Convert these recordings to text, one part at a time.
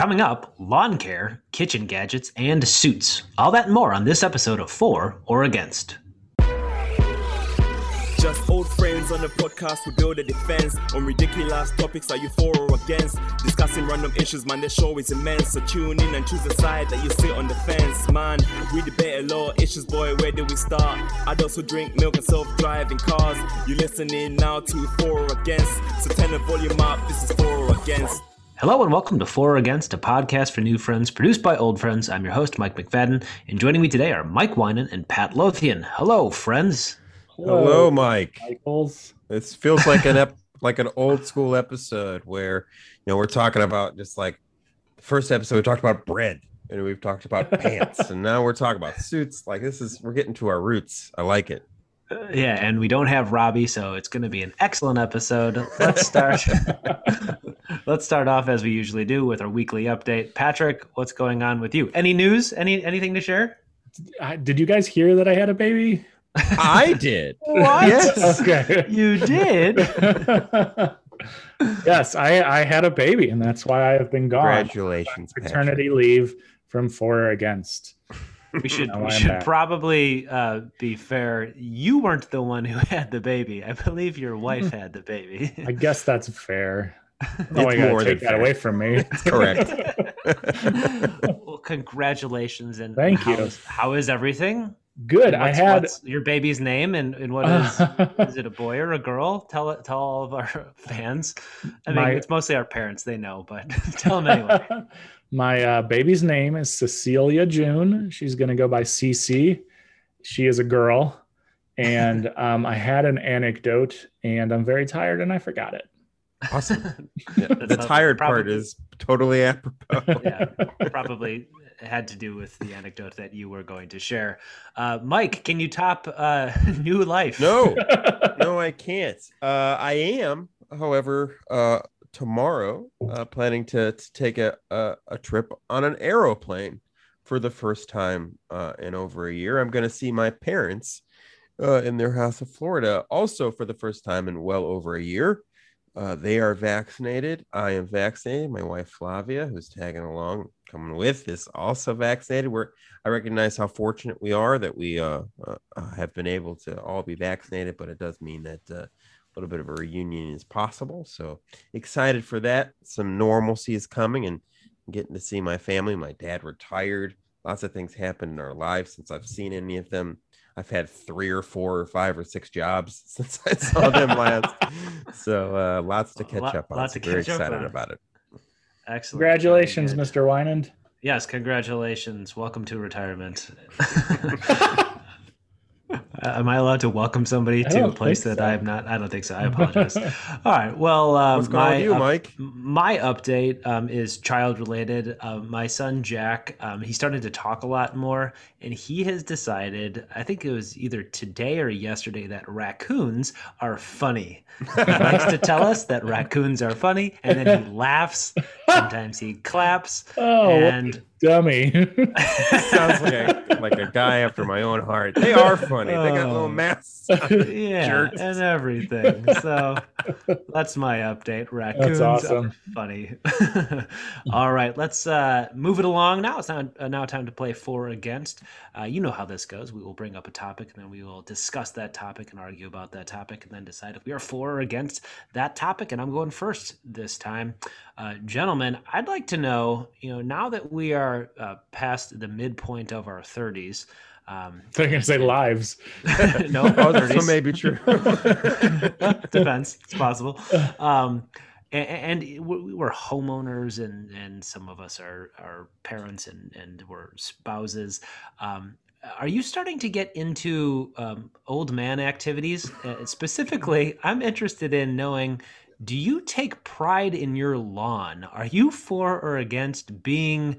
Coming up, lawn care, kitchen gadgets, and suits. All that and more on this episode of For or Against. Just old friends on the podcast, we build a defense on ridiculous topics. Are you for or against? Discussing random issues, man. The show is immense. So tune in and choose a side that you sit on the fence, man. We debate a lot issues, boy. Where do we start? Adults who drink milk and self-driving cars. You listening now to for or against? So turn the volume up. This is for or against. Hello and welcome to For or Against, a podcast for new friends produced by old friends. I'm your host, Mike McFadden, and joining me today are Mike Winan and Pat Lothian. Hello, friends. Hello, Mike. Michaels. This feels like an ep- like an old school episode where you know we're talking about just like the first episode we talked about bread and we've talked about pants and now we're talking about suits. Like this is we're getting to our roots. I like it. Yeah, and we don't have Robbie, so it's going to be an excellent episode. Let's start. Let's start off as we usually do with our weekly update. Patrick, what's going on with you? Any news? Any anything to share? I- Did you guys hear that I had a baby? I did. What? Yes. Okay. You did. yes, I, I had a baby, and that's why I have been gone. Congratulations, Patrick. Paternity leave from for or against. We should Now we should back. probably uh, be fair. You weren't the one who had the baby. I believe your wife had the baby. I guess that's fair. No, It's I gotta take that fair. away from me. Correct. well, congratulations and Thank how you. how is everything? Good. I What's- had what's your baby's name and, and what is is it a boy or a girl? Tell it tell all of our fans. I mean, My- it's mostly our parents. They know, but tell them anyway. My uh, baby's name is Cecilia June. She's going to go by CC. She is a girl. And um, I had an anecdote, and I'm very tired, and I forgot it. awesome. Yeah, the not- tired part is totally apropos. yeah, probably had to do with the anecdote that you were going to share. Uh, Mike, can you top uh, New Life? No, no, I can't. Uh, I am, however, uh, tomorrow uh, planning to, to take a, a a trip on an aeroplane for the first time uh, in over a year. I'm going to see my parents uh, in their house of Florida, also for the first time in well over a year. Uh, they are vaccinated. I am vaccinated. My wife Flavia, who's tagging along, coming with, is also vaccinated. We're I recognize how fortunate we are that we uh, uh, have been able to all be vaccinated, but it does mean that little bit of a reunion is possible. So excited for that. Some normalcy is coming and getting to see my family. My dad retired. Lots of things happened in our lives since I've seen any of them. I've had three or four or five or six jobs since I saw them last. So uh, lots to catch Lot- up on. lots So to very catch up excited on. about it. Excellent. Congratulations, Mr. Wynand. Yes, congratulations. Welcome to retirement. Uh, Am I allowed to welcome somebody to a place that so. I am not? I don't think so. I apologize. All right. Well, um, What's going my you, Mike? my update um, is child related. Uh, my son Jack, um, he started to talk a lot more, and he has decided. I think it was either today or yesterday that raccoons are funny. He likes to tell us that raccoons are funny, and then he laughs. Sometimes he claps, Oh, and dummy. Sounds like a, like a guy after my own heart. They are funny. They got little Oh. masks. yeah, Jerks. and everything. So that's my update. Raccoons awesome. are funny. All right, let's uh, move it along. Now it's now, uh, now time to play for or against. Uh, you know how this goes. We will bring up a topic, and then we will discuss that topic and argue about that topic, and then decide if we are for or against that topic. And I'm going first this time, uh, gentlemen. I'd like to know, you know, now that we are uh, past the midpoint of our 30s. Um, They're going to say lives. no, 30s. so may be true. Depends. It's possible. Um, a- and, and we- we're homeowners, and, and some of us are, are parents and, and we're spouses. Um, are you starting to get into um, old man activities? Uh, specifically, I'm interested in knowing do you take pride in your lawn? Are you for or against being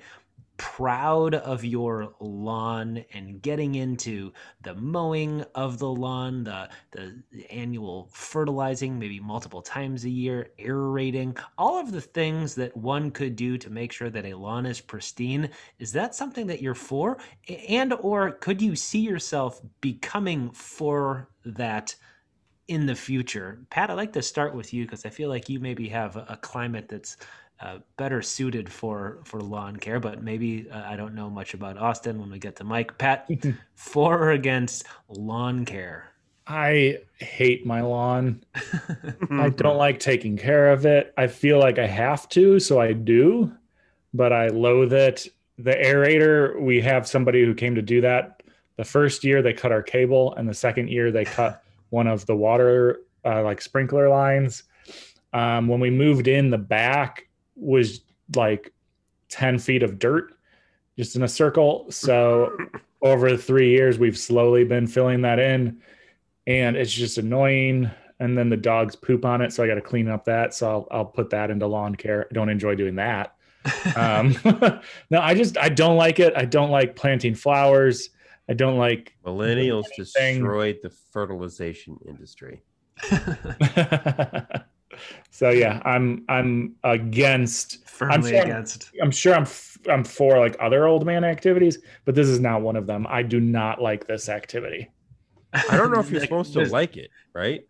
proud of your lawn and getting into the mowing of the lawn, the the annual fertilizing, maybe multiple times a year, aerating, all of the things that one could do to make sure that a lawn is pristine. Is that something that you're for? And or could you see yourself becoming for that in the future? Pat, I'd like to start with you because I feel like you maybe have a a climate that's uh, better suited for for lawn care, but maybe uh, I don't know much about Austin when we get to Mike. Pat, for or against lawn care? I hate my lawn. I don't like taking care of it. I feel like I have to, so I do, but I loathe it. The aerator, we have somebody who came to do that. The first year they cut our cable, and the second year they cut one of the water uh, like sprinkler lines. Um, when we moved in, the back was like 10 feet of dirt just in a circle. So over three years, we've slowly been filling that in and it's just annoying. And then the dogs poop on it. So I got to clean up that. So I'll, I'll put that into lawn care. I don't enjoy doing that. um, no, I just, I don't like it. I don't like planting flowers. I don't like Millennials anything. destroyed the fertilization industry. so yeah, I'm I'm against. Firmly I'm- against. I'm sure I'm f- I'm for like other old man activities, but this is not one of them. I do not like this activity. I don't know if you're supposed to there's- like it, right?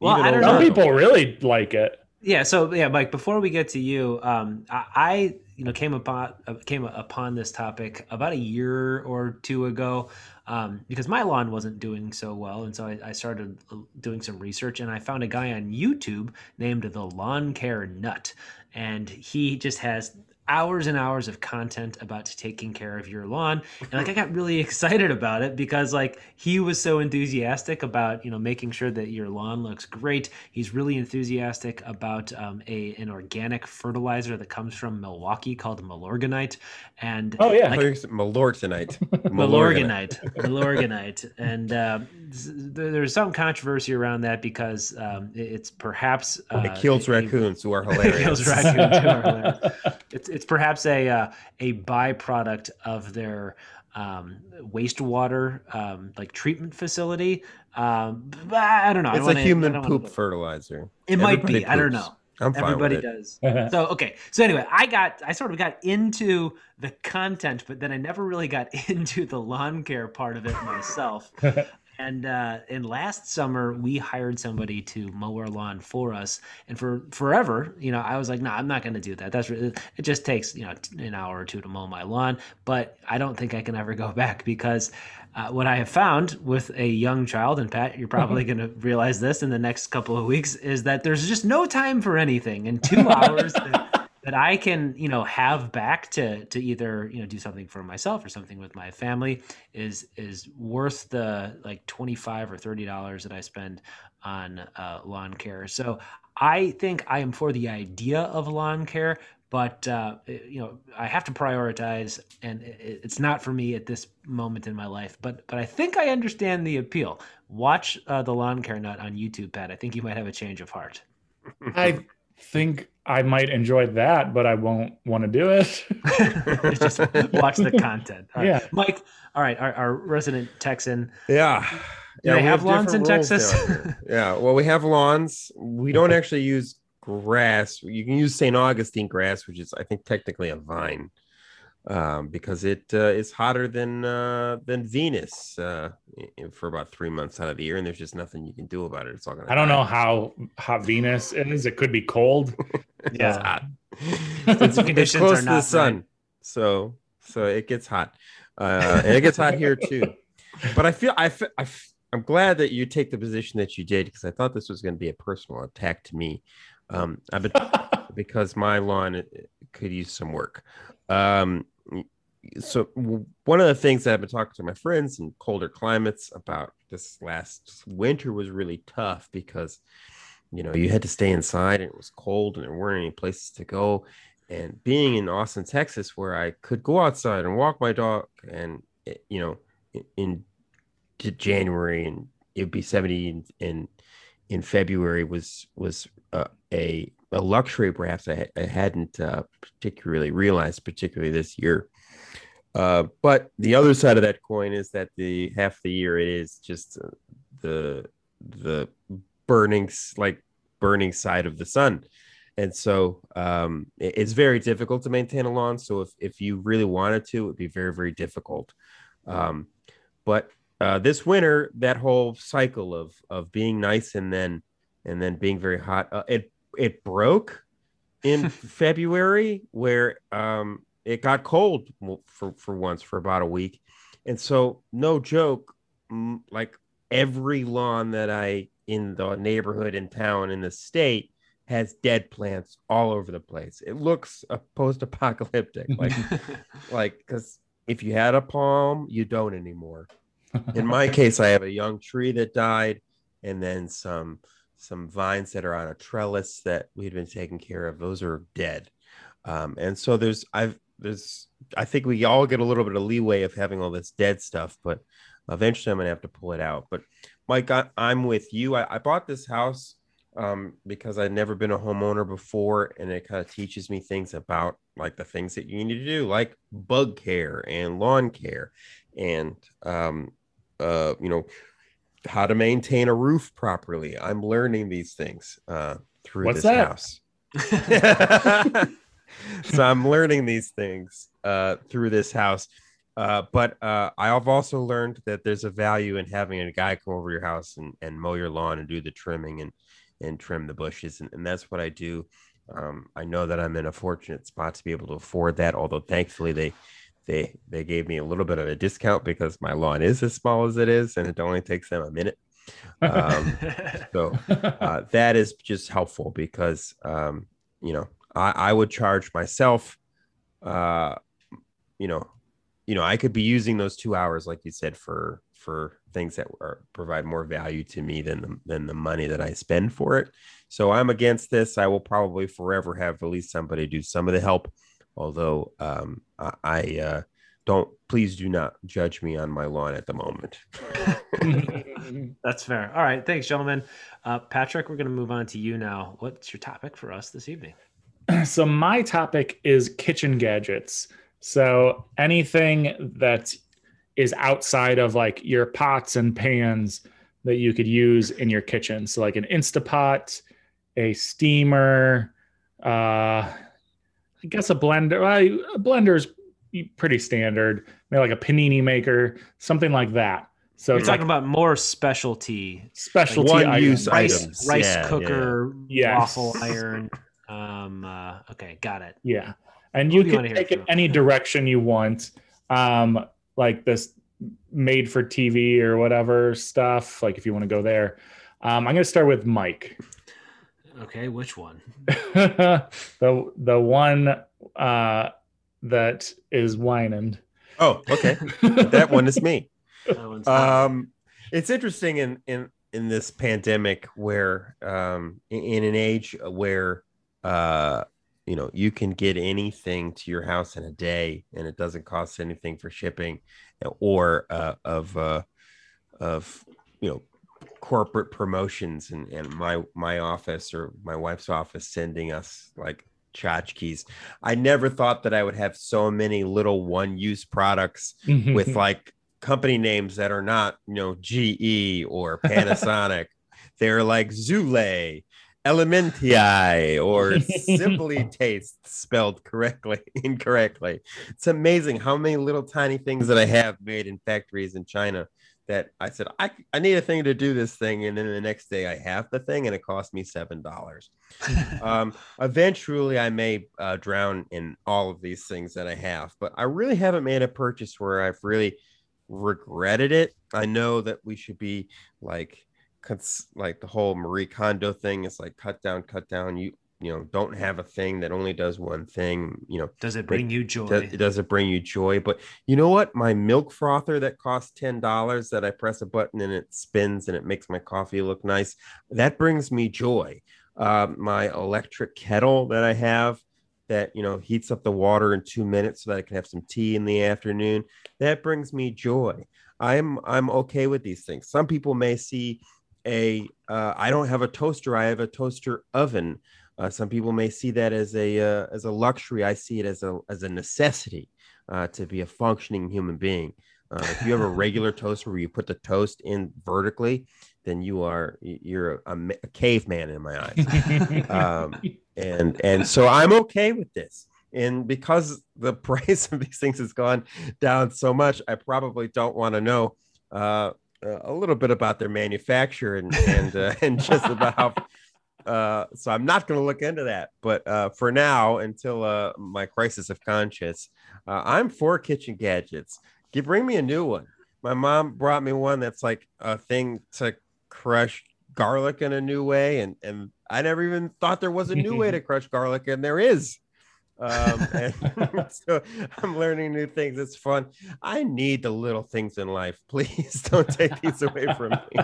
Well, I don't know. Some people- people really like it. Yeah. So yeah, Mike. Before we get to you, um, I, I you know came upon uh, came upon this topic about a year or two ago um, because my lawn wasn't doing so well, and so I, I started uh, doing some research, and I found a guy on YouTube named the Lawn Care Nut, and he just has hours and hours of content about taking care of your lawn. And like i got really excited about it because like he was so enthusiastic about you know making sure that your lawn looks great. He's really enthusiastic about um, a an organic fertilizer that comes from milwaukee called Milorganite. And Oh yeah, I thought you Malortonite. Milorganite, Milorganite, and uh, there's some controversy around that because um, it's perhaps uh, It kills a- raccoons who are it hilarious. kills raccoons who are hilarious. It's it's perhaps a uh, a byproduct of their um, wastewater um, like treatment facility. Um, but I don't know. It's don't a wanna- I human don't wanna- poop fertilizer. It might Everybody be. I don't know. I'm fine Everybody with it. does. So okay. So anyway, I got I sort of got into the content, but then I never really got into the lawn care part of it myself. and uh, and last summer we hired somebody to mow our lawn for us, and for forever, you know, I was like, no, I'm not going to do that. That's it. Just takes you know an hour or two to mow my lawn, but I don't think I can ever go back because. Uh, what I have found with a young child, and Pat, you're probably going to realize this in the next couple of weeks, is that there's just no time for anything. And two hours that, I can, you know, have back to to either you know do something for myself or something with my family is is worth the like twenty five or thirty dollars that I spend on uh, lawn care. So I think I am for the idea of lawn care, but uh, you know I have to prioritize, and it's not for me at this moment in my life. But but I think I understand the appeal. Watch uh, the lawn care nut on YouTube, Pat. I think you might have a change of heart. I think I might enjoy that, but I won't want to do it. Just watch the content. All right. Yeah. Mike. All right, our, our resident Texan. Yeah. Do they we have lawns in Texas? yeah. Well, we have lawns. We don't actually use grass. You can use St. Augustine grass, which is, I think, technically a vine, um, because it uh, is hotter than uh, than Venus uh, for about three months out of the year, and there's just nothing you can do about it. It's all gonna. I don't die. know how hot Venus is. It could be cold. It's Yeah. hot. it's, it's close to the sun, right. so so it gets hot, uh, and it gets hot here too. But I feel I I I'm glad that you take the position that you did because I thought this was going to be a personal attack to me. Um, I've been because my lawn uh, could use some work. Um, so one of the things that I've been talking to my friends in colder climates about this last winter was really tough because you know you had to stay inside and it was cold and there weren't any places to go. And being in austin texas where i could go outside and walk my dog and eh, you know in, in january and it'd be 70 in in, in february was was uh, a a luxury perhaps i, I hadn't uh, particularly realized particularly this year. Uh, but the other side of that coin is that the half the year it is just uh, the the burning like burning side of the sun and so um it's very difficult to maintain a lawn so if if you really wanted to it would be very very difficult um but uh this winter that whole cycle of of being nice and then and then being very hot uh, it it broke in February where um, it got cold for, for once for about a week. And so, no joke, like every lawn that I in the neighborhood, in town, in the state has dead plants all over the place. It looks a post-apocalyptic, like like because if you had a palm, you don't anymore. In my case, I have a young tree that died, and then some some vines that are on a trellis that we had been taking care of. Those are dead, um, and so there's I've there's I think we all get a little bit of leeway of having all this dead stuff, but eventually I'm gonna have to pull it out. But Mike, I, am with you. I, I, bought this house um, because I'd never been a homeowner before, and it kind of teaches me things about like the things that you need to do, like bug care and lawn care, and um, uh, you know how to maintain a roof properly. I'm learning these things uh, through What's this that? house. so I'm learning these things uh, through this house. Uh, but uh, I've also learned that there's a value in having a guy come over your house and, and mow your lawn and do the trimming and and trim the bushes, and, and that's what I do. Um, I know that I'm in a fortunate spot to be able to afford that. Although thankfully they they they gave me a little bit of a discount because my lawn is as small as it is, and it only takes them a minute. Um, so uh, that is just helpful because um, you know I, I would charge myself, uh, you know, you know, I could be using those two hours, like you said, for for things that are, provide more value to me than the, than the money that I spend for it. So I'm against this. I will probably forever have at least somebody do some of the help. Although um, I, I uh, don't, please do not judge me on my lawn at the moment. That's fair. All right, thanks, gentlemen. Uh, Patrick, we're going to move on to you now. What's your topic for us this evening? So my topic is kitchen gadgets. So anything that is outside of like your pots and pans that you could use in your kitchen. So like an Instapot, a steamer, uh, I guess a blender. Well, a blender is pretty standard. Maybe like a panini maker, something like that. So you're talking like about more specialty, specialty like one use rice, items, rice yeah, cooker, yeah. waffle iron. Um, uh, okay, got it. Yeah and you can take it any direction you want um like this made for tv or whatever stuff like if you want to go there. Um i'm going to start with mike. Okay which one? The the one uh that is whining. Oh okay. That one is me. Um it's interesting in in in this pandemic where um in, in an age where uh you know you can get anything to your house in a day and it doesn't cost anything for shipping or uh, of uh, of you know corporate promotions and, and my my office or my wife's office sending us like tchotchkes. I never thought that I would have so many little one use products with like company names that are not, you know, GE or Panasonic. They're like Zule Elementi or simply taste spelled correctly, incorrectly. It's amazing how many little tiny things that I have made in factories in China that I said, I, I need a thing to do this thing. And then the next day I have the thing and it cost me $7. um, eventually I may uh, drown in all of these things that I have, but I really haven't made a purchase where I've really regretted it. I know that we should be like, like the whole Marie Kondo thing is like cut down, cut down. You you know don't have a thing that only does one thing. You know, does it bring you joy? Does, does it bring you joy? But you know what? My milk frother that costs ten dollars that I press a button and it spins and it makes my coffee look nice. That brings me joy. Uh, my electric kettle that I have that you know heats up the water in two minutes so that I can have some tea in the afternoon. That brings me joy. I'm I'm okay with these things. Some people may see a uh, I don't have a toaster. I have a toaster oven. Uh, some people may see that as a uh, as a luxury. I see it as a as a necessity uh, to be a functioning human being. Uh, if you have a regular toaster where you put the toast in vertically, then you are you're a, a caveman in my eyes. um, and and so I'm okay with this. And because the price of these things has gone down so much, I probably don't want to know uh, a little bit about their manufacture and and uh, and just about how uh, so I'm not going to look into that. But uh, for now, until uh, my crisis of conscience, uh, I'm for kitchen gadgets. You bring me a new one. My mom brought me one that's like a thing to crush garlic in a new way, and and I never even thought there was a new way to crush garlic, and there is. Um, and so I'm learning new things. It's fun. I need the little things in life. Please don't take these away from me.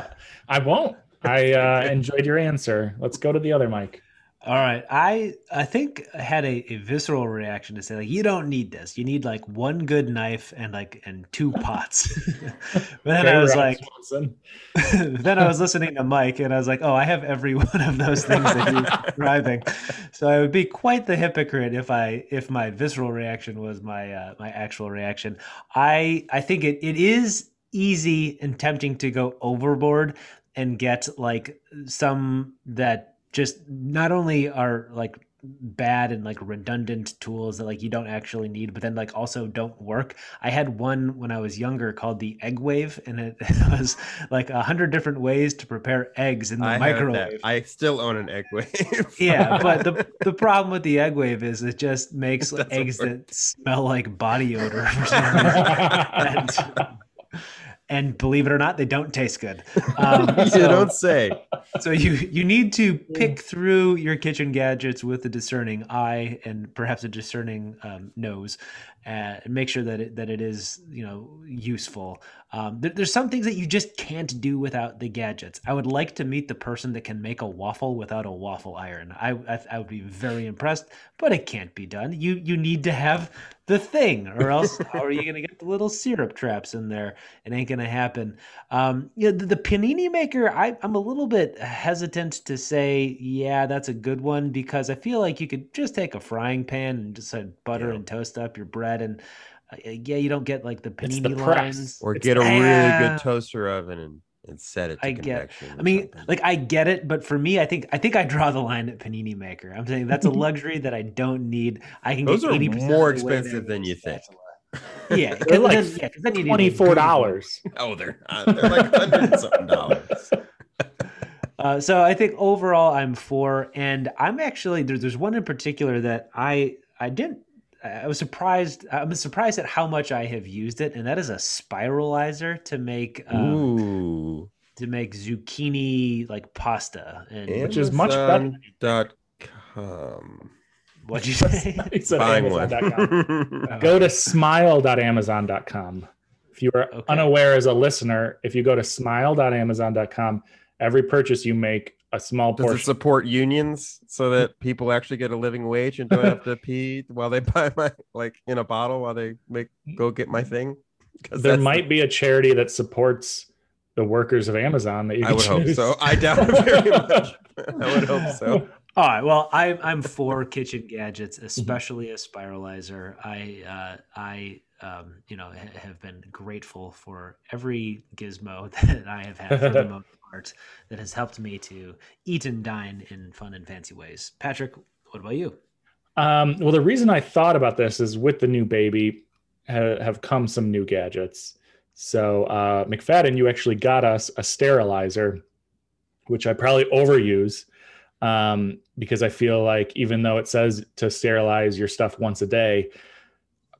I won't. I uh, enjoyed your answer. Let's go to the other mic. All right. I I think I had a, a visceral reaction to say like you don't need this. You need like one good knife and like and two pots. but then I was like then I was listening to Mike and I was like, oh, I have every one of those things that he's describing. So I would be quite the hypocrite if I if my visceral reaction was my uh, my actual reaction. I I think it, it is easy and tempting to go overboard and get like some that just not only are like bad and like redundant tools that like you don't actually need but then like also don't work i had one when i was younger called the egg wave and it, it was like a hundred different ways to prepare eggs in the I microwave i still own an egg wave yeah but the the problem with the egg wave is it just makes It eggs work. that smell like body odor for some reason. and, and believe it or not they don't taste good um, you so- don't say so you you need to pick through your kitchen gadgets with a discerning eye and perhaps a discerning um, nose, and make sure that it, that it is you know useful. Um, there, there's some things that you just can't do without the gadgets. I would like to meet the person that can make a waffle without a waffle iron. I I, I would be very impressed, but it can't be done. You you need to have the thing, or else how are you going to get the little syrup traps in there? It ain't going to happen. Um, yeah, the, the panini maker, I, I'm a little bit hesitant to say, yeah, that's a good one because I feel like you could just take a frying pan and just uh, butter Yeah. and toast up your bread, and uh, yeah, you don't get like the panini the press. lines. or It's- get a really Yeah. good toaster oven and, and set it to I get- convection I mean, something. like I get it, but for me, I think I think I draw the line at panini maker. I'm saying that's a luxury that I don't need. I can Those get are 80% more of the way there expensive than you think. spatula. Yeah, They're 'cause like then- yeah, 'cause then you Twenty four dollars. oh they're uh, they're like hundred something dollars Uh, so I think overall I'm for, and I'm actually there, there's one in particular that I I didn't. I was surprised. I'm surprised at how much I have used it, and that is a spiralizer to make um, to make zucchini like pasta. And Which is much better. Dot com. what'd you say? He said Buying one. Amazon.com. Go to smile.amazon.com. If you are Okay. unaware as a listener, if you go to smile.amazon.com, every purchase you make, a small Does it portion. support unions so that people actually get a living wage and don't have to pee while they buy my like in a bottle while they make go get my thing? 'Cause there that's- might be a charity that supports the workers of Amazon that you I can would hope so. I doubt it very much. I would hope so. All right. Well, I'm I'm for kitchen gadgets, Mm-hmm. especially a spiralizer. I uh, I um, you know ha- have been grateful for every gizmo that I have had for the most part that has helped me to eat and dine in fun and fancy ways. Patrick, what about you? Um, well, the reason I thought about this is with the new baby ha- have come some new gadgets. So, uh, McFadden, you actually got us a sterilizer, which I probably overuse um, because I feel like even though it says to sterilize your stuff once a day,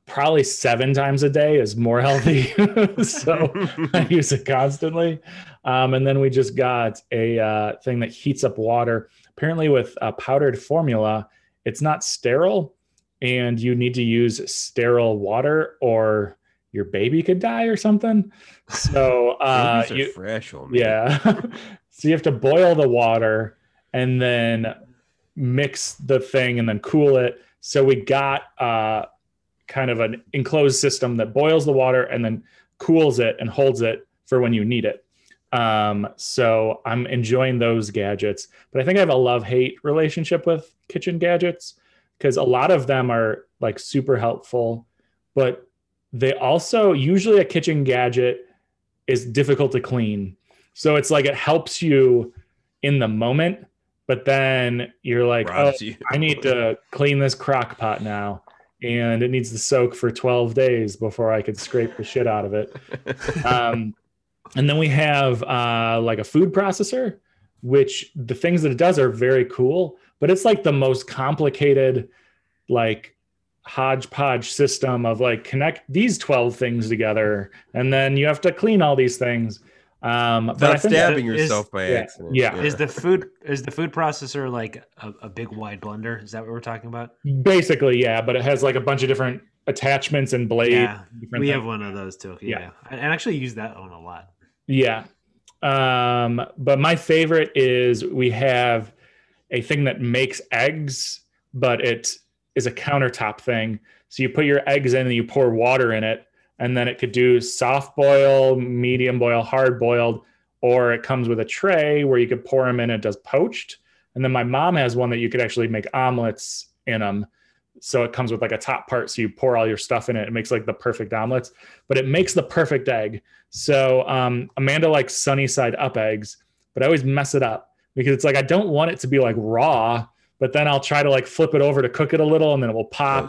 probably seven times a day is more healthy. so I use it constantly. Um, and then we just got a uh, thing that heats up water. Apparently, with a powdered formula, it's not sterile, and you need to use sterile water, or your baby could die or something. So, uh, you, fresh, oh, yeah. so you have to boil the water and then mix the thing and then cool it. So we got uh, kind of an enclosed system that boils the water and then cools it and holds it for when you need it. Um, so I'm enjoying those gadgets, but I think I have a love hate relationship with kitchen gadgets because a lot of them are like super helpful, but they also usually a kitchen gadget is difficult to clean. So it's like it helps you in the moment, but then you're like, oh, you. I need to clean this crock pot now. And it needs to soak for 12 days before I could scrape the shit out of it. Um, and then we have uh, like a food processor which the things that it does are very cool, but it's like the most complicated, like hodgepodge system of like connect these 12 things together and then you have to clean all these things um but I Not stabbing that is- yourself by yeah, accident. yeah. Is the food is the food processor like a, a big wide blender? Is that what we're talking about? basically yeah but it has like a bunch of different attachments and blades Yeah, different we things. have one of those too. Yeah. Yeah, I, I actually use that one a lot. Yeah. Um, but my favorite is we have a thing that makes eggs, but it is a countertop thing. So you put your eggs in and you pour water in it, and then it could do soft boil, medium boil, hard boiled, or it comes with a tray where you could pour them in. It does poached. And then my mom has one that you could actually make omelets in them. So it comes with like a top part. So you pour all your stuff in it. It makes like the perfect omelets, but it makes the perfect egg. So um, Amanda likes sunny side up eggs, but I always mess it up because it's like I don't want it to be like raw, but then I'll try to like flip it over to cook it a little and then it will pop.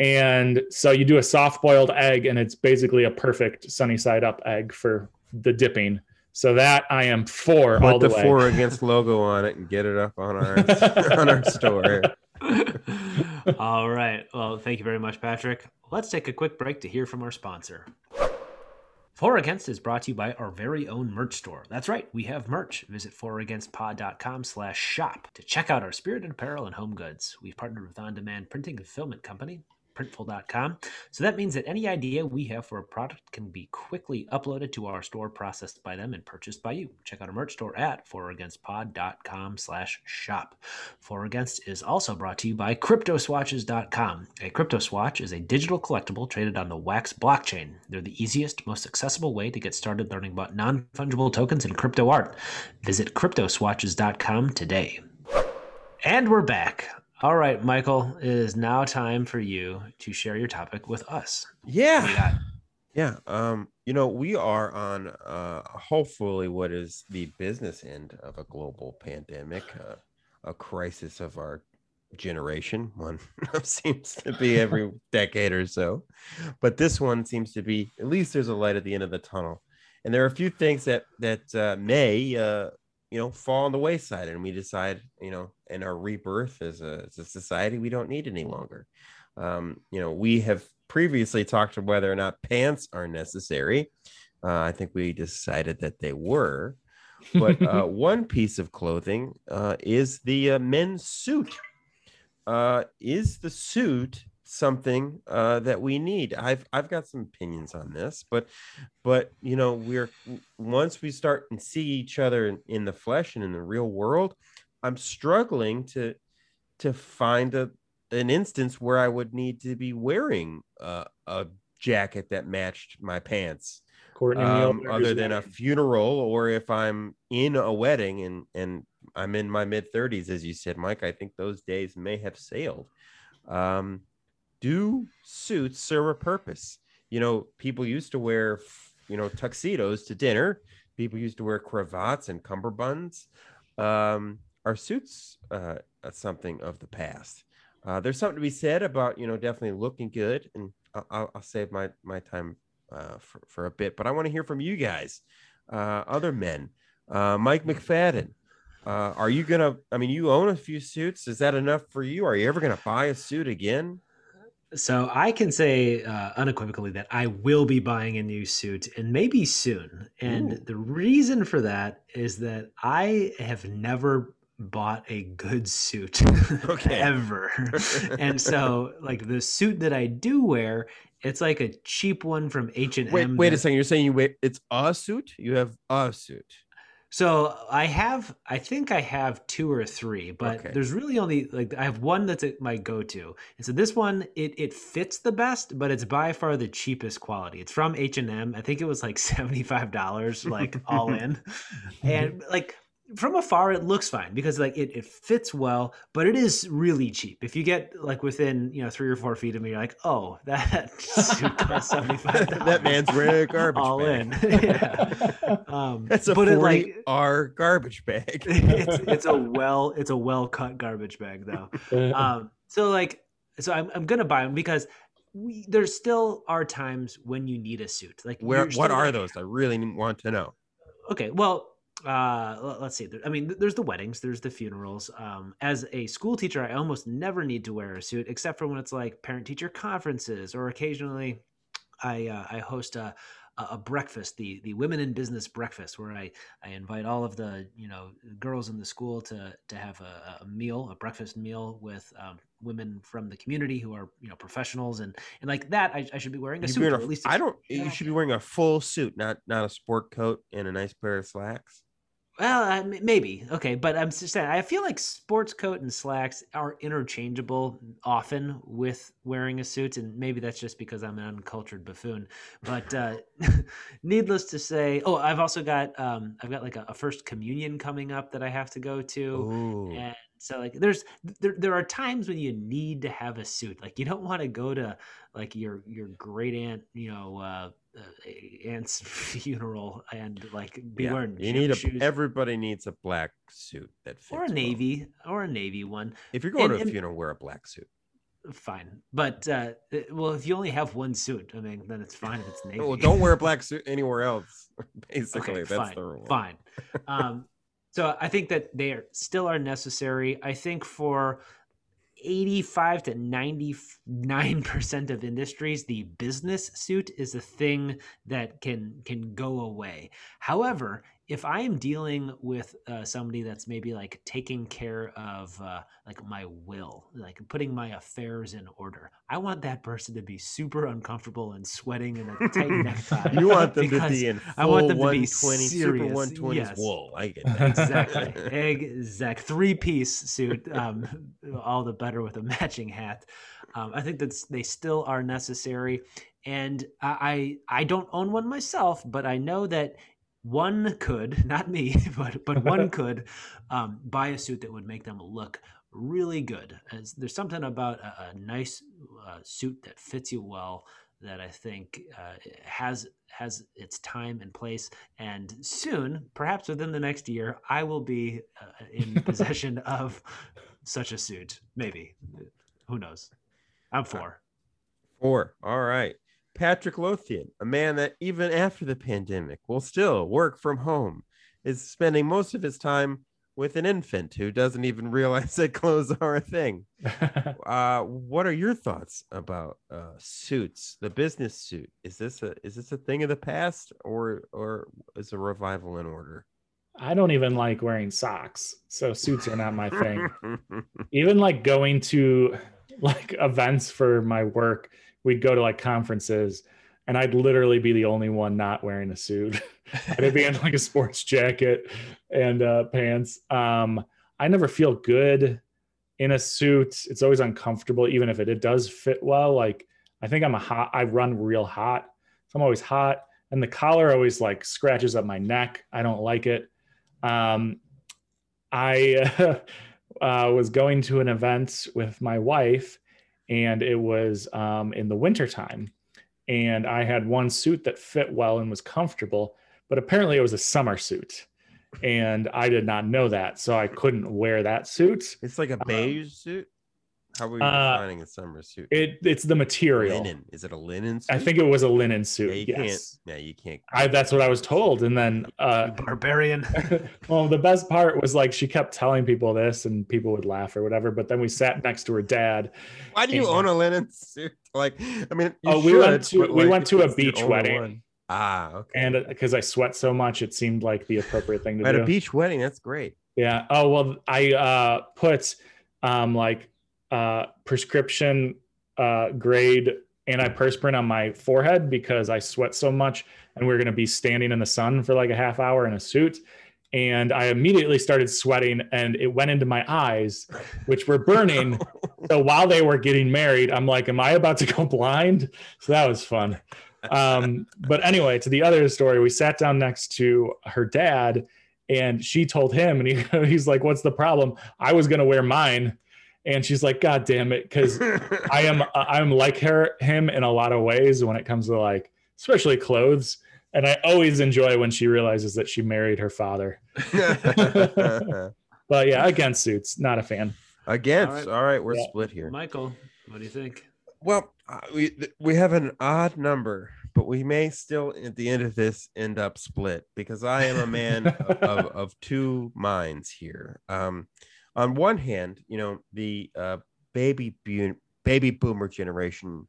And so you do a soft boiled egg and it's basically a perfect sunny side up egg for the dipping. So that I am for all the, the way. four against logo on it and get it up on our on our store. All right. Well, thank you very much, Patrick. Let's take a quick break to hear from our sponsor. For Against is brought to you by our very own merch store. That's right, we have merch. Visit foragainstpod.com slash shop to check out our spirited apparel and home goods. We've partnered with on-demand printing and fulfillment company, printful.com. So that means that any idea we have for a product can be quickly uploaded to our store, processed by them, and purchased by you. Check out our merch store at foragainstpod.com slash shop. For Against is also brought to you by CryptoSwatches.com. A CryptoSwatch is a digital collectible traded on the Wax blockchain. They're the easiest, most accessible way to get started learning about non-fungible tokens and crypto art. Visit CryptoSwatches.com today. And we're back. All right, Michael, it is now time for you to share your topic with us. What do you Yeah. Yeah. Um, you know, we are on uh hopefully what is the business end of a global pandemic, uh, a crisis of our generation. One seems to be every decade or so. But this one seems to be at least there's a light at the end of the tunnel. And there are a few things that that uh, may uh you know fall on the wayside and we decide you know in our rebirth as a, as a society we don't need any longer. Um, you know we have previously talked of whether or not pants are necessary. Uh, i think we decided that they were. But uh, one piece of clothing uh, is the uh, men's suit. Uh, is the suit something uh, that we need. I've i've got some opinions on this but but you know we're once we start and see each other in, in the flesh and in the real world i'm struggling to to find a an instance where i would need to be wearing uh, a jacket that matched my pants Courtney um, other than a funeral or if i'm in a wedding and and i'm in my mid 30s as you said mike i think those days may have sailed. Um, do suits serve a purpose. You know people used to wear you know tuxedos to dinner. People used to wear cravats and cummerbunds. Um, are suits uh, something of the past. Uh, there's something to be said about you know definitely looking good. And i'll, I'll, save my my time uh, for, for a bit but i want to hear from you guys uh, other men. Uh, mike mcfadden uh, are you gonna i mean you own a few suits. Is that enough for you? Are you ever gonna buy a suit again So I can say uh, unequivocally that I will be buying a new suit and maybe soon. And Ooh. the reason for that is that I have never bought a good suit Okay. ever. and so like the suit that I do wear, it's like a cheap one from H&M. wait wait a second you're saying you wait it's a suit you have a suit So I have, I think I have two or three, but Okay. there's really only like I have one that's at my go-to, and so this one it it fits the best, but it's by far the cheapest quality. It's from H and M. I think it was like seventy five dollars, like all in, mm-hmm. and like from afar it looks fine because like it, it fits well, but it is really cheap. If you get like within you know three or four feet of me, you're like, oh, that suit costs seventy five that man's wearing a garbage all bag. in. yeah. Um, that's a but 40 it like r garbage bag it's it's a well it's a well cut garbage bag though. Um, so like so I'm I'm gonna buy them because we there still are times when you need a suit. Like where what are like- those i really want to know Okay, well uh let's see i mean there's the weddings there's the funerals um as a school teacher i almost never need to wear a suit except for when it's like parent teacher conferences or occasionally i uh, i host a a breakfast the the women in business breakfast where i i invite all of the you know girls in the school to to have a, a meal a breakfast meal with um, women from the community who are you know professionals and and like that i, I should be wearing a You suit wearing a- at least I don't. You should be wearing a full suit, not not a sport coat and a nice pair of slacks. Well, mean, maybe okay, but I'm just saying. I feel like sports coat and slacks are interchangeable often with wearing a suit, and maybe that's just because I'm an uncultured buffoon. But uh, needless to say, oh, I've also got um, I've got like a, a first communion coming up that I have to go to, Ooh. and so like there's there, there are times when you need to have a suit. Like you don't want to go to like your your great aunt, you know. Uh, uh, aunt's funeral and like be Yeah, wearing you need a. shoes Everybody needs a black suit that fits. or a well. navy or a navy one If you're going and- to a and- funeral, wear a black suit. fine but uh uh, well if you only have one suit i mean then it's fine if it's navy Well, don't wear a black suit anywhere else. Basically, okay that's fine the rule. fine um so i think that they are still are necessary i think for 85 to 99% of industries the business suit is a thing that can can go away. However if i am dealing with uh, somebody that's maybe like taking care of uh, like my will like putting my affairs in order i want that person to be super uncomfortable and sweating in a tight necktie You want them to be in full I want them to be 120 super serious, 120s yes. wool. I get that. exactly exact three piece suit um all the better with a matching hat um i think that they still are necessary and i I don't own one myself but i know that one could not me but but one could um buy a suit that would make them look really good As there's something about a, a nice uh, suit that fits you well that I think uh, has has its time and place. And soon, perhaps within the next year, I will be uh, in possession of such a suit. Maybe, who knows? I'm for. Four. All right. Patrick Lothian, a man that even after the pandemic will still work from home, is spending most of his time with an infant who doesn't even realize that clothes are a thing. Uh, what are your thoughts about uh, suits? The business suit is this a is this a thing of the past or or is a revival in order? I don't even like wearing socks, so suits are not my thing. even like going to like events for my work we'd go to like conferences and i'd literally be the only one not wearing a suit. I'd be in like a sports jacket and uh, pants. Um i never feel good in a suit. It's always uncomfortable even if it, it does fit well. Like i think i'm a hot i run real hot. So i'm always hot and the collar always like scratches up my neck. I don't like it. Um i uh, was going to an event with my wife, and it was um, in the wintertime. And I had one suit that fit well and was comfortable, but apparently it was a summer suit. And I did not know that. So I couldn't wear that suit. It's like a beige suit. How are you uh, a summer suit? It, it's the material. linen. Is it a linen suit? I think it was a linen suit. Yeah, you yes. can't. Yeah, you can't. I, that's what I was told. And then, uh, barbarian. well, the best part was like she kept telling people this and people would laugh or whatever. But then we sat next to her dad Why do you and- own a linen suit? Like, I mean, you Oh, we went to- but, we like, went to a beach wedding. one. Ah, okay. and because I sweat so much, it seemed like the appropriate thing to at do. At a beach wedding, that's great. Yeah. Oh well, I uh, put um, like uh, prescription uh, grade antiperspirant on my forehead because I sweat so much, and we are going to be standing in the sun for like a half hour in a suit. And I immediately started sweating, and it went into my eyes, which were burning. so while they were getting married, I'm like, "Am I about to go blind?" So that was fun. Um, but anyway, to the other story, we sat down next to her dad, and she told him, and he, he's like, "What's the problem? I was gonna wear mine," and she's like, "God damn it," because I am I'm like her him in a lot of ways when it comes to like especially clothes. And I always enjoy when she realizes that she married her father. But yeah, against suits, not a fan. Against. All All right, we're Yeah. split here. Michael, what do you think? Well, uh, we we have an odd number but we may still at the end of this end up split because I am a man of, of, of two minds here. Um, on one hand, you know the uh, baby bu- baby boomer generation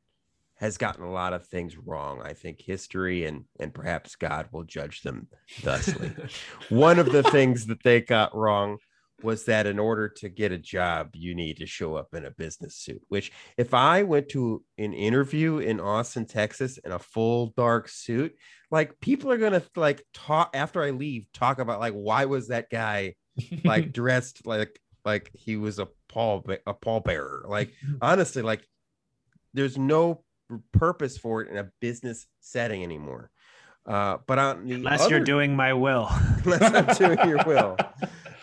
has gotten a lot of things wrong. I think history and and perhaps God will judge them thusly. One of the things that they got wrong was that in order to get a job, you need to show up in a business suit. Which, if I went to an interview in Austin, Texas, in a full dark suit, like people are gonna like talk after I leave, talk about like why was that guy like dressed like like he was a pall a pallbearer. Like honestly, like there's no purpose for it in a business setting anymore. Uh, but on the unless other, you're doing my will, unless I'm doing your will.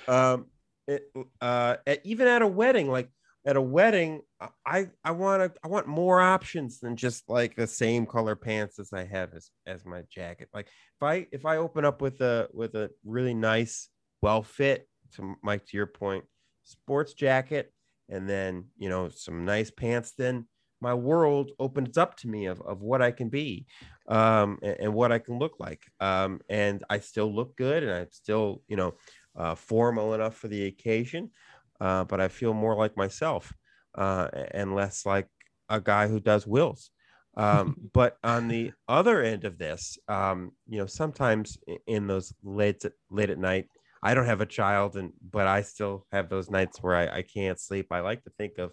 Um, it, uh, at, even at a wedding, like at a wedding, I I want to I want more options than just like the same color pants as I have as as my jacket. Like if I if I open up with a with a really nice, well fit, to Mike to your point, sports jacket, and then you know some nice pants, then my world opens up to me of, of what I can be um, and, and, what I can look like. Um, and I still look good and I'm still, you know, uh, formal enough for the occasion, uh, but I feel more like myself uh, and less like a guy who does wills. Um, but on the other end of this, um, you know, sometimes in those late late at night, I don't have a child, and but I still have those nights where I, I can't sleep. I like to think of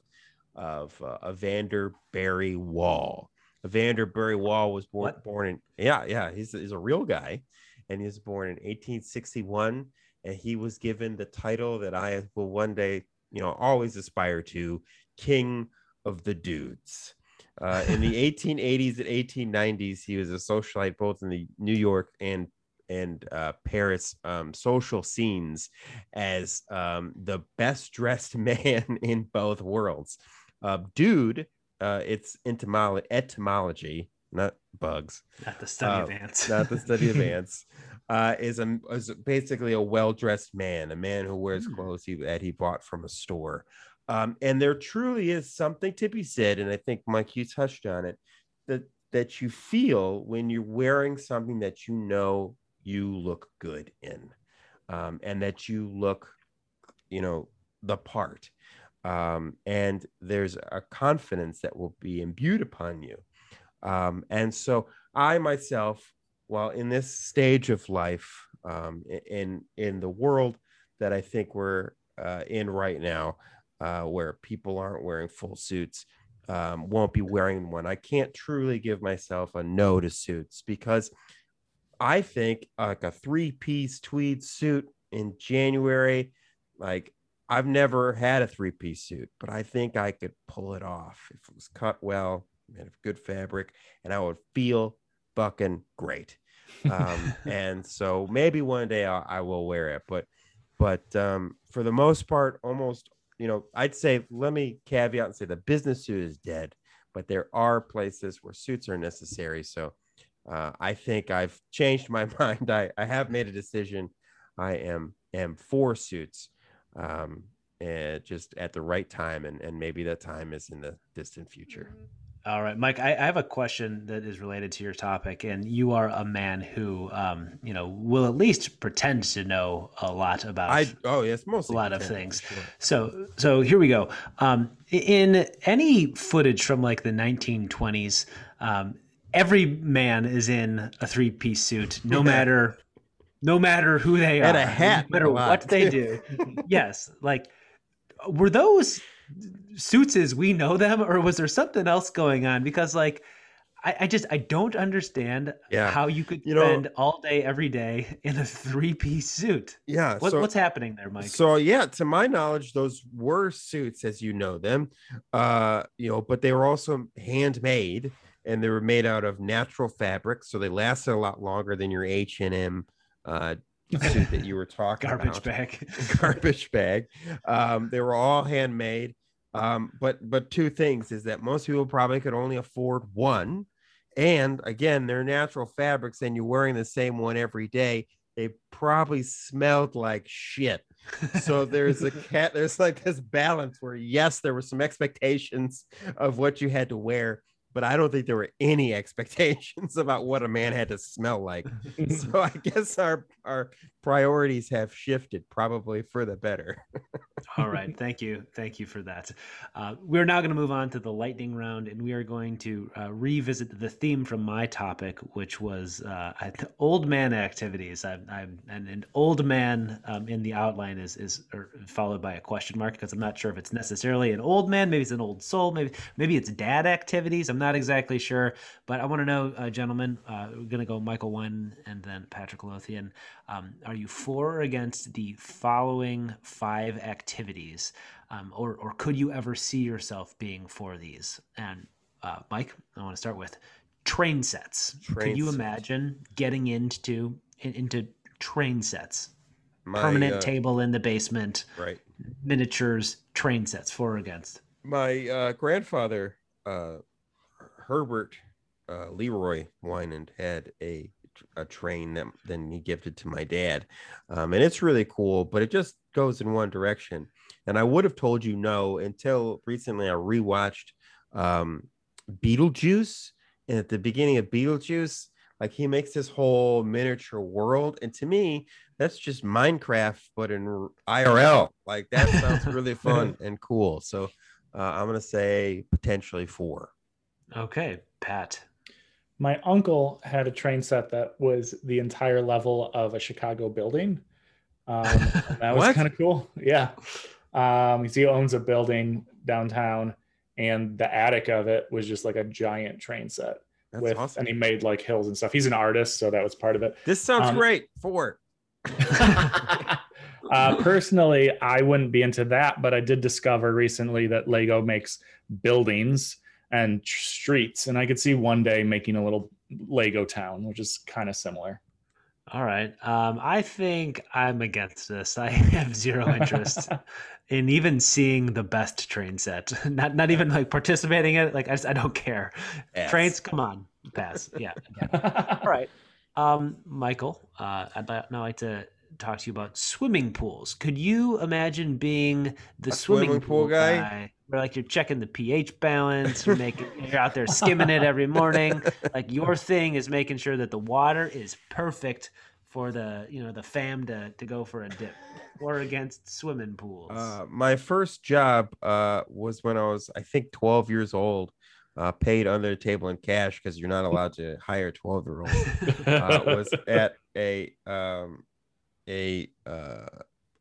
of uh, Evander Berry Wall. Evander Berry Wall was born what? born in yeah yeah he's, he's a real guy, and he was born in 1861, and he was given the title that I will one day you know always aspire to, King of the Dudes. Uh, in the 1880s and 1890s, he was a socialite both in the New York and and uh, Paris um, social scenes as um, the best dressed man in both worlds. Uh, dude, uh, it's etymolo- etymology, not bugs. Not the study of ants. not the study of ants. Uh, is a is basically a well dressed man, a man who wears mm. clothes he, that he bought from a store. Um, and there truly is something to be said, and I think Mike, you touched on it, that that you feel when you're wearing something that you know you look good in, um, and that you look, you know, the part um, and there's a confidence that will be imbued upon you. Um, and so I myself, while in this stage of life, um, in in the world that I think we're uh, in right now, uh, where people aren't wearing full suits, um, won't be wearing one. I can't truly give myself a no to suits because I think like a three piece tweed suit in January, like I've never had a three piece suit, but I think I could pull it off if it was cut well, made of good fabric, and I would feel fucking great. Um, and so maybe one day I'll, I will wear it, but but um, for the most part, almost you know, I'd say let me caveat and say the business suit is dead, but there are places where suits are necessary. So uh, I think I've changed my mind. I, I have made a decision. I am am for suits um, and just at the right time, and, and maybe that time is in the distant future. Mm-hmm. All right, Mike, I, I, have a question that is related to your topic, and you are a man who, um, you know, will at least pretend to know a lot about. I oh yes, mostly a lot of things. Sure. So so here we go. Um, in any footage from like the 1920s, um, every man is in a three piece suit, no matter no matter who they and are, a hat, no matter what they do. yes, like were those suits as we know them, or was there something else going on? Because like. I, I just I don't understand yeah. how you could you spend know, all day every day in a three piece suit. Yeah, what, so, what's happening there, Mike? So yeah, to my knowledge, those were suits as you know them, uh, you know, but they were also handmade and they were made out of natural fabric, so they lasted a lot longer than your H and M uh, suit that you were talking about garbage about. bag. Garbage bag. Um, they were all handmade. Um, but but two things is that most people probably could only afford one. And again they're natural fabrics and you're wearing the same one every day. They probably smelled like shit. So there's a cat there's like this balance where yes there were some expectations of what you had to wear but I don't think there were any expectations about what a man had to smell like. so I guess our our priorities have shifted, probably for the better. All right. Thank you. Thank you for that. Uh, we're now going to move on to the lightning round, and we are going to uh, revisit the theme from my topic, which was uh, old man activities. I'm, I'm and an old man um, in the outline is is followed by a question mark because I'm not sure if it's necessarily an old man. Maybe it's an old soul. Maybe maybe it's dad activities. I'm not exactly sure, but I want to know, uh, gentlemen. Uh, we're going to go Michael one and then Patrick Lothian. Um, are you for or against the following five activities? Um, or, or could you ever see yourself being for these? And uh, Mike, I want to start with train sets. Train could you sets. imagine getting into into train sets? My, Permanent uh, table in the basement, right? Miniatures, train sets. For or against? My uh, grandfather, uh, Herbert uh, Leroy Winand, had a a train that then he gifted to my dad, um, and it's really cool. But it just goes in one direction, and I would have told you no until recently. I rewatched um, Beetlejuice, and at the beginning of Beetlejuice, like he makes this whole miniature world, and to me, that's just Minecraft, but in IRL. Like that sounds really fun and cool. So uh, I'm gonna say potentially for. Okay, Pat my uncle had a train set that was the entire level of a Chicago building. Um, that was kind of cool. Yeah. Um, he owns a building downtown, and the attic of it was just like a giant train set. That's with, awesome. And he made like hills and stuff. He's an artist, so that was part of it. This sounds um, great. For. uh, personally, I wouldn't be into that, but I did discover recently that Lego makes buildings and streets. And I could see one day making a little Lego town, which is kind of similar. All right. Um, I think I'm against this. I have zero interest in even seeing the best train set. Not not even like participating in it. Like I just I don't care. Yes. Trains, come on, pass. Yeah. All right. Um, Michael, uh, I'd now like to talk to you about swimming pools. Could you imagine being the swimming, swimming, pool, guy? guy where like you're checking the pH balance, you're making you're out there skimming it every morning. Like your thing is making sure that the water is perfect for the you know the fam to to go for a dip or against swimming pools. Uh, my first job uh, was when I was I think 12 years old. Uh, paid under the table in cash because you're not allowed to hire 12 year olds. Uh, was at a um, a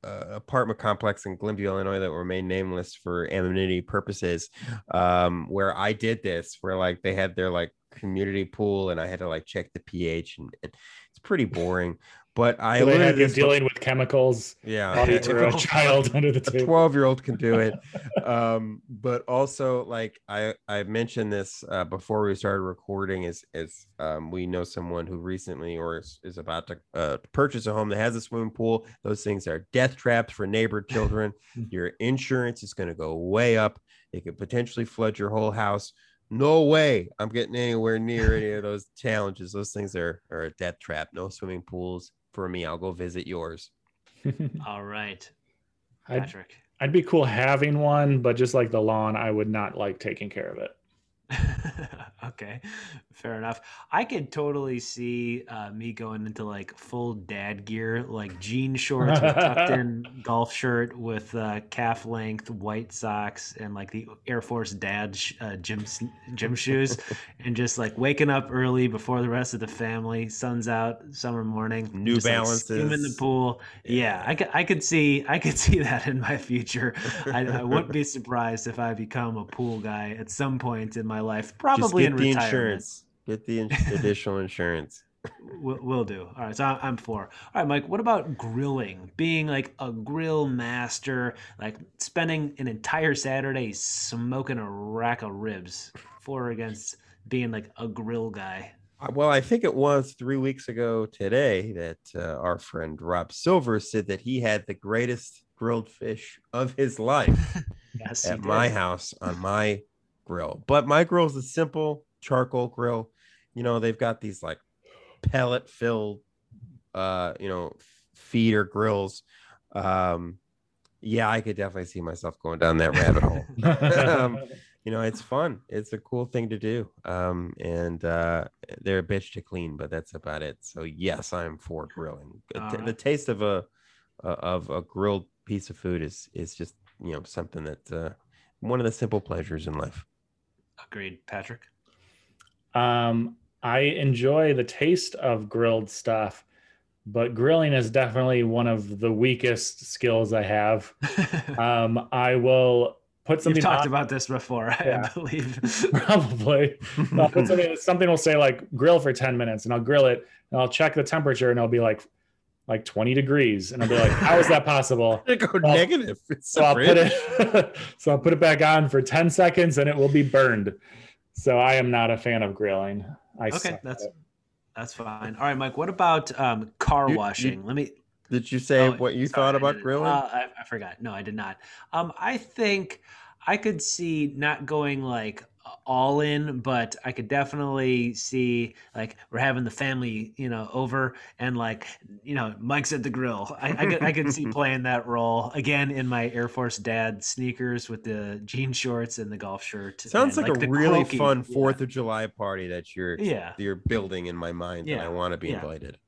uh, apartment complex in Glenview, Illinois, that were made nameless for anonymity purposes. Um, where I did this, where like they had their like community pool, and I had to like check the pH, and, and it's pretty boring. But I so they you dealing with chemicals. Yeah, a child under the table. Twelve year old can do it. um, but also, like I I mentioned this uh, before we started recording, is is um, we know someone who recently or is, is about to uh, purchase a home that has a swimming pool. Those things are death traps for neighbor children. your insurance is going to go way up. It could potentially flood your whole house no way I'm getting anywhere near any of those challenges. Those things are, are a death trap. No swimming pools, for me. I'll go visit yours. All right. Patrick. I'd, I'd be cool having one, but just like the lawn, I would not like taking care of it. okay, fair enough. I could totally see uh, me going into like full dad gear, like jean shorts with tucked in golf shirt with uh, calf length white socks and like the Air Force dad sh- uh, gym gym shoes, and just like waking up early before the rest of the family. Sun's out, summer morning. New just, Balances. Like, in the pool. Yeah. yeah, I could I could see I could see that in my future. I, I wouldn't be surprised if I become a pool guy at some point in my life, probably in retirement. Insurance. Get the additional insurance. We'll, we'll, do. All right, so I'm for. All right, Mike. What about grilling? Being like a grill master, like spending an entire Saturday smoking a rack of ribs. For against being like a grill guy. Uh, well, I think it was three weeks ago today that uh, our friend Rob Silver said that he had the greatest grilled fish of his life yes, at my house on my grill. But my grill is a simple charcoal grill. You know, they've got these like pellet filled, uh, you know, feeder grills. Um, yeah, I could definitely see myself going down that rabbit hole. um, you know, it's fun. It's a cool thing to do. Um, and uh, they're a bitch to clean, but that's about it. So yes, I'm for grilling. T- The taste of a uh, of a grilled piece of food is is just you know something that uh, one of the simple pleasures in life. Agreed, Patrick. Um, I enjoy the taste of grilled stuff, but grilling is definitely one of the weakest skills I have. Um, I will put something. You've talked on- about this before, I Yeah. believe. probably. Something, something will say like grill for 10 minutes and I'll grill it and I'll check the temperature and I'll be like like 20 degrees and I'll be like, how is that possible? They go Well, negative. It's So I'll put it so I'll put it back on for 10 seconds and it will be burned. So I am not a fan of grilling. I okay, that's it. that's fine. All right, Mike. What about um, car You- you- washing? Let me. Did you say oh, what you sorry, thought about didn't. grilling? Uh, I, I forgot. No, I did not. Um, I think I could see not going like all in, but I could definitely see like we're having the family, you know, over and like you know Mike's at the grill. I, I could I could see playing that role again in my Air Force dad sneakers with the jean shorts and the golf shirt. Sounds and, like, a really fun yeah. Fourth of July party that you're Yeah. you're building in my mind, and Yeah, I want to be yeah. invited.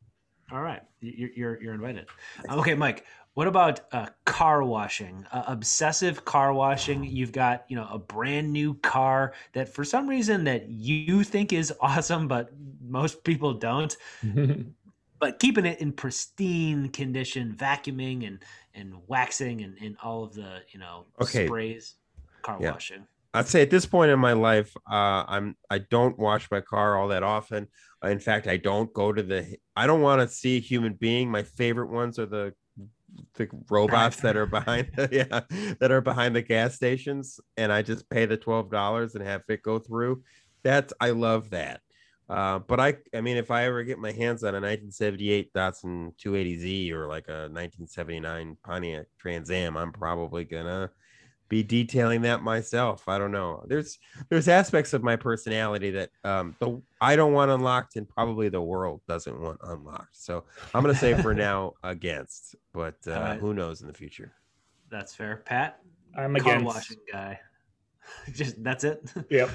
All right, you're you're, you're invited. Okay, Mike. What about uh, car washing? Uh, obsessive car washing. You've got you know a brand new car that for some reason that you think is awesome, but most people don't. But keeping it in pristine condition, vacuuming and and waxing and, and all of the you know Okay. sprays, car Yeah. washing. I'd say at this point in my life, uh, I'm I don't wash my car all that often. In fact, I don't go to the. I don't want to see a human being. My favorite ones are the the robots that are behind yeah that are behind the gas stations, and I just pay the twelve dollars and have it go through. That's I love that. Uh, but I I mean, if I ever get my hands on a 1978 Datsun 280Z or like a 1979 Pontiac Trans Am, I'm probably gonna be detailing that myself. I don't know. There's there's aspects of my personality that um the I don't want unlocked and probably the world doesn't want unlocked. So I'm gonna say for now against, but uh, All right. who knows in the future. That's fair. Pat, I'm car against. washing guy. Just that's it. Yep.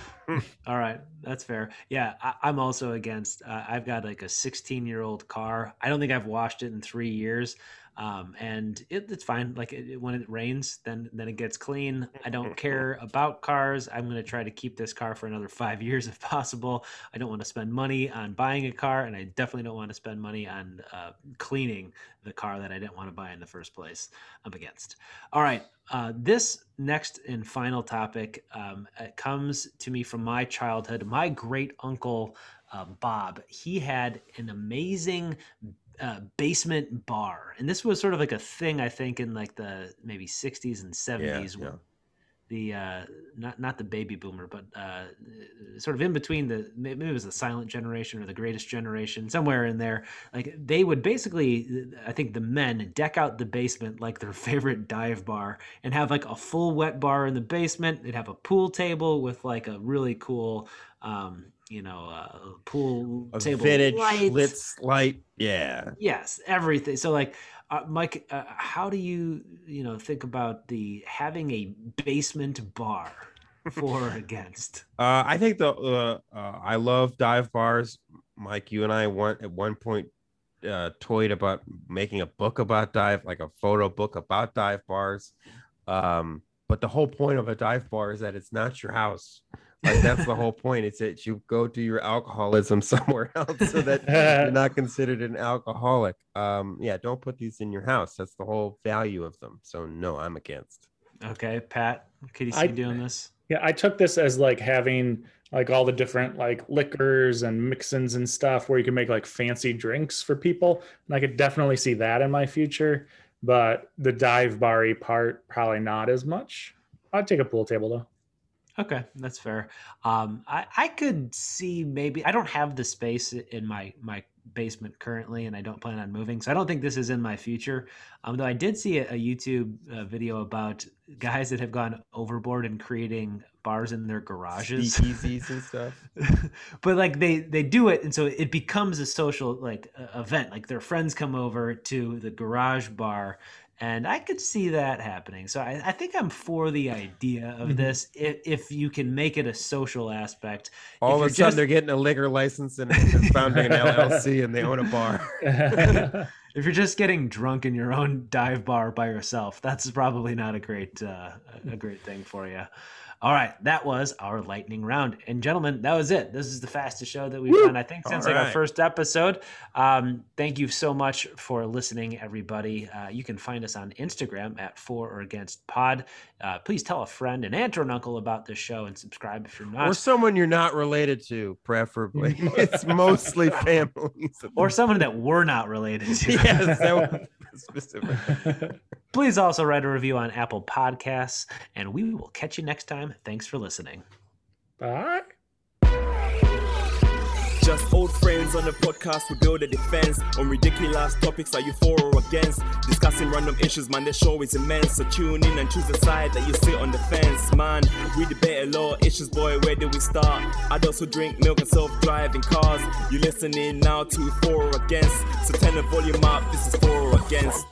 All right, that's fair. Yeah, I, I'm also against. Uh, I've got like a 16 year old car. I don't think I've washed it in three years, um, and it, it's fine. Like it, when it rains, then then it gets clean. I don't care about cars. I'm going to try to keep this car for another five years if possible. I don't want to spend money on buying a car, and I definitely don't want to spend money on uh, cleaning the car that I didn't want to buy in the first place. I'm against. All right. Uh, this next and final topic um, it comes to me from my childhood. My great uncle uh, Bob, he had an amazing uh, basement bar, and this was sort of like a thing I think in like the maybe 60s and 70s. yeah. The uh, not not the baby boomer, but uh, sort of in between the maybe it was the silent generation or the greatest generation, somewhere in there like they would basically i think the men deck out the basement like their favorite dive bar and have like a full wet bar in the basement they'd have a pool table with like a really cool um you know uh, pool A table vintage lights. Litz light. Yeah. yes everything so like uh, mike uh, how do you you know think about the having a basement bar for or against Uh, I think the uh, uh, I love dive bars. Mike, you and I went at one point uh, toyed about making a book about dive, like a photo book about dive bars. Um, but the whole point of a dive bar is that it's not your house. Like that's the whole point. It's that you go to your alcoholism somewhere else so that you're not considered an alcoholic. Um, yeah, don't put these in your house. That's the whole value of them. So no, I'm against. okay pat could you see I- you doing this Yeah, I took this as like having like all the different like liquors and mixins and stuff where you can make like fancy drinks for people. And I could definitely see that in my future. But the dive bar part, probably not as much. I'd take a pool table though. Okay, that's fair. Um, I I could see maybe I don't have the space in my my basement currently, and I don't plan on moving, so I don't think this is in my future. Um, though I did see a, a YouTube uh, video about guys that have gone overboard and creating bars in their garages. Speakeasies and stuff. but like they they do it and so it becomes a social like uh, event like their friends come over to the garage bar and I could see that happening. So I, I think I'm for the idea of Mhm. this if, if you can make it a social aspect. All of you're a sudden, just- they're getting a liquor license and founding an LLC and they own a bar. If you're just getting drunk in your own dive bar by yourself, that's probably not a great uh, a great thing for you. All right, that was our lightning round, and gentlemen, that was it. This is the fastest show that we've Woo! done, I think, since All like our first episode. Um, thank you so much for listening, everybody. Uh, you can find us on Instagram at For or Against Pod. Uh, please tell a friend, an aunt, or an uncle about this show, and subscribe if you're not. Or someone you're not related to, preferably. it's mostly families. or someone that we're not related to. yes, that was specific. Please also write a review on Apple Podcasts, and we will catch you next time. Thanks for listening. Bye. Just old friends on the podcast, we build a defense on ridiculous topics. Are you for or against? Discussing random issues, man, the show is immense. So tune in and choose a side that you sit on the fence, man. We debate a lot issues, boy. Where do we start? Adults who drink milk and self-driving cars. You listening now to for or against? So turn the volume up. This is for or against.